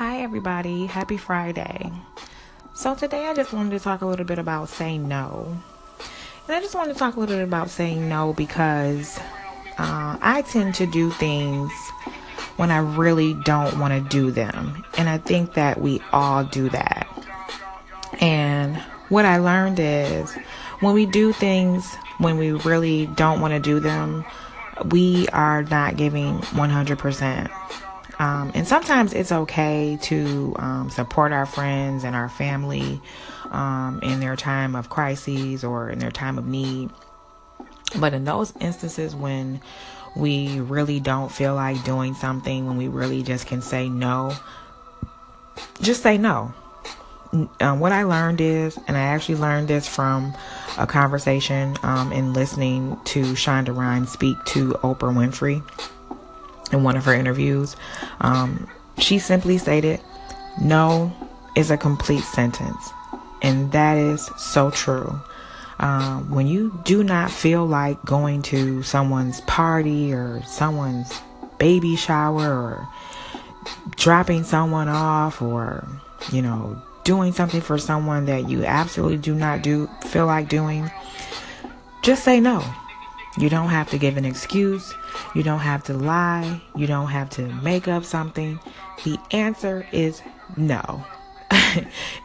Hi, everybody. Happy Friday. So, today I just wanted to talk a little bit about saying no. And I just wanted to talk a little bit about saying no because uh, I tend to do things when I really don't want to do them. And I think that we all do that. And what I learned is when we do things when we really don't want to do them, we are not giving 100%. Um, and sometimes it's okay to um, support our friends and our family um, in their time of crises or in their time of need. But in those instances when we really don't feel like doing something, when we really just can say no, just say no. Um, what I learned is, and I actually learned this from a conversation um, in listening to Shonda Rhimes speak to Oprah Winfrey in one of her interviews. Um, she simply stated, No is a complete sentence. And that is so true. Um, when you do not feel like going to someone's party or someone's baby shower or dropping someone off or, you know, doing something for someone that you absolutely do not do feel like doing, just say no. You don't have to give an excuse. You don't have to lie. You don't have to make up something. The answer is no.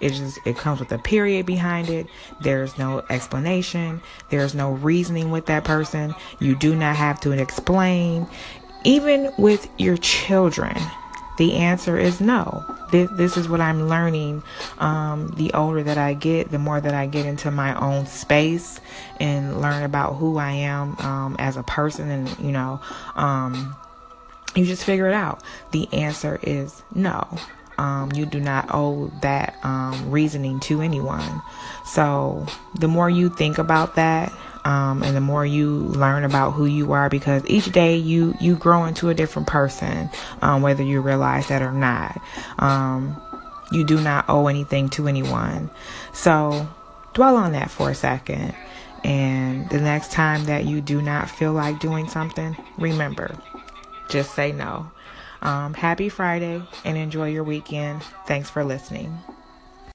it just it comes with a period behind it. There's no explanation. There's no reasoning with that person. You do not have to explain. Even with your children, the answer is no. This, this is what I'm learning. Um, the older that I get, the more that I get into my own space and learn about who I am um, as a person, and you know, um, you just figure it out. The answer is no. Um, you do not owe that um, reasoning to anyone. So the more you think about that, um, and the more you learn about who you are, because each day you you grow into a different person, um, whether you realize that or not. Um, you do not owe anything to anyone. So dwell on that for a second. And the next time that you do not feel like doing something, remember, just say no. Um, happy Friday and enjoy your weekend. Thanks for listening.